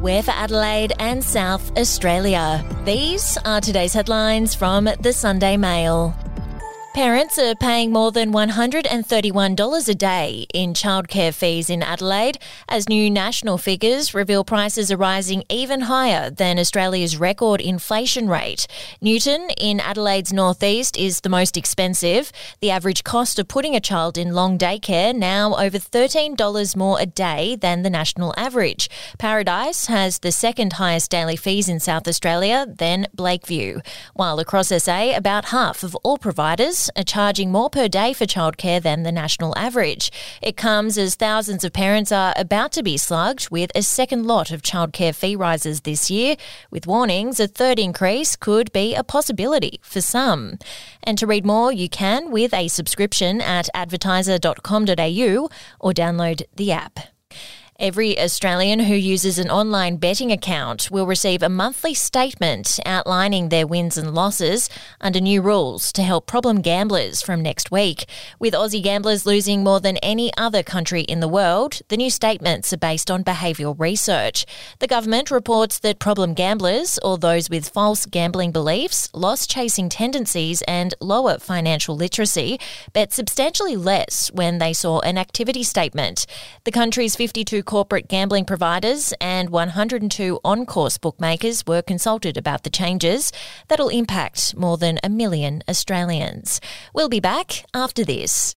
We're for Adelaide and South Australia. These are today's headlines from the Sunday Mail. Parents are paying more than $131 a day in childcare fees in Adelaide as new national figures reveal prices are rising even higher than Australia's record inflation rate. Newton in Adelaide's northeast is the most expensive. The average cost of putting a child in long daycare now over $13 more a day than the national average. Paradise has the second highest daily fees in South Australia, then Blakeview. While across SA, about half of all providers are charging more per day for childcare than the national average. It comes as thousands of parents are about to be slugged with a second lot of childcare fee rises this year, with warnings a third increase could be a possibility for some. And to read more, you can with a subscription at advertiser.com.au or download the app. Every Australian who uses an online betting account will receive a monthly statement outlining their wins and losses under new rules to help problem gamblers from next week. With Aussie gamblers losing more than any other country in the world, the new statements are based on behavioural research. The government reports that problem gamblers, or those with false gambling beliefs, loss chasing tendencies, and lower financial literacy, bet substantially less when they saw an activity statement. The country's 52 corporate gambling providers and 102 on course bookmakers were consulted about the changes that'll impact more than a million Australians. We'll be back after this.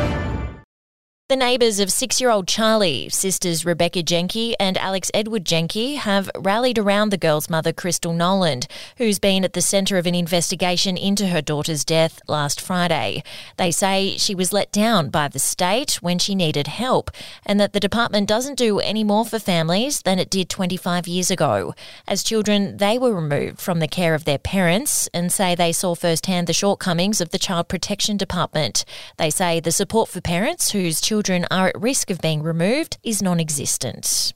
The neighbours of six year old Charlie, sisters Rebecca Jenke and Alex Edward Jenke, have rallied around the girl's mother, Crystal Nowland, who's been at the centre of an investigation into her daughter's death last Friday. They say she was let down by the state when she needed help, and that the department doesn't do any more for families than it did 25 years ago. As children, they were removed from the care of their parents and say they saw firsthand the shortcomings of the Child Protection Department. They say the support for parents whose children are at risk of being removed is non existent.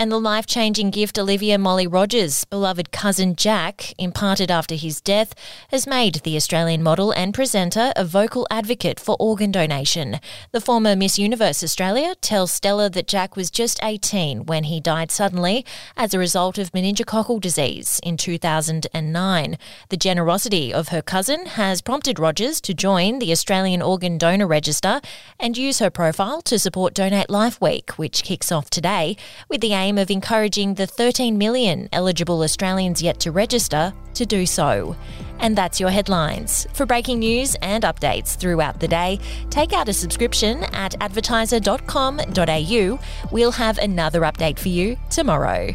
And the life changing gift Olivia Molly Rogers' beloved cousin Jack imparted after his death has made the Australian model and presenter a vocal advocate for organ donation. The former Miss Universe Australia tells Stella that Jack was just 18 when he died suddenly as a result of meningococcal disease in 2009. The generosity of her cousin has prompted Rogers to join the Australian Organ Donor Register and use her profile to support Donate Life Week, which kicks off today with the aim of encouraging the 13 million eligible Australians yet to register to do so. And that's your headlines. For breaking news and updates throughout the day, take out a subscription at advertiser.com.au. We'll have another update for you tomorrow.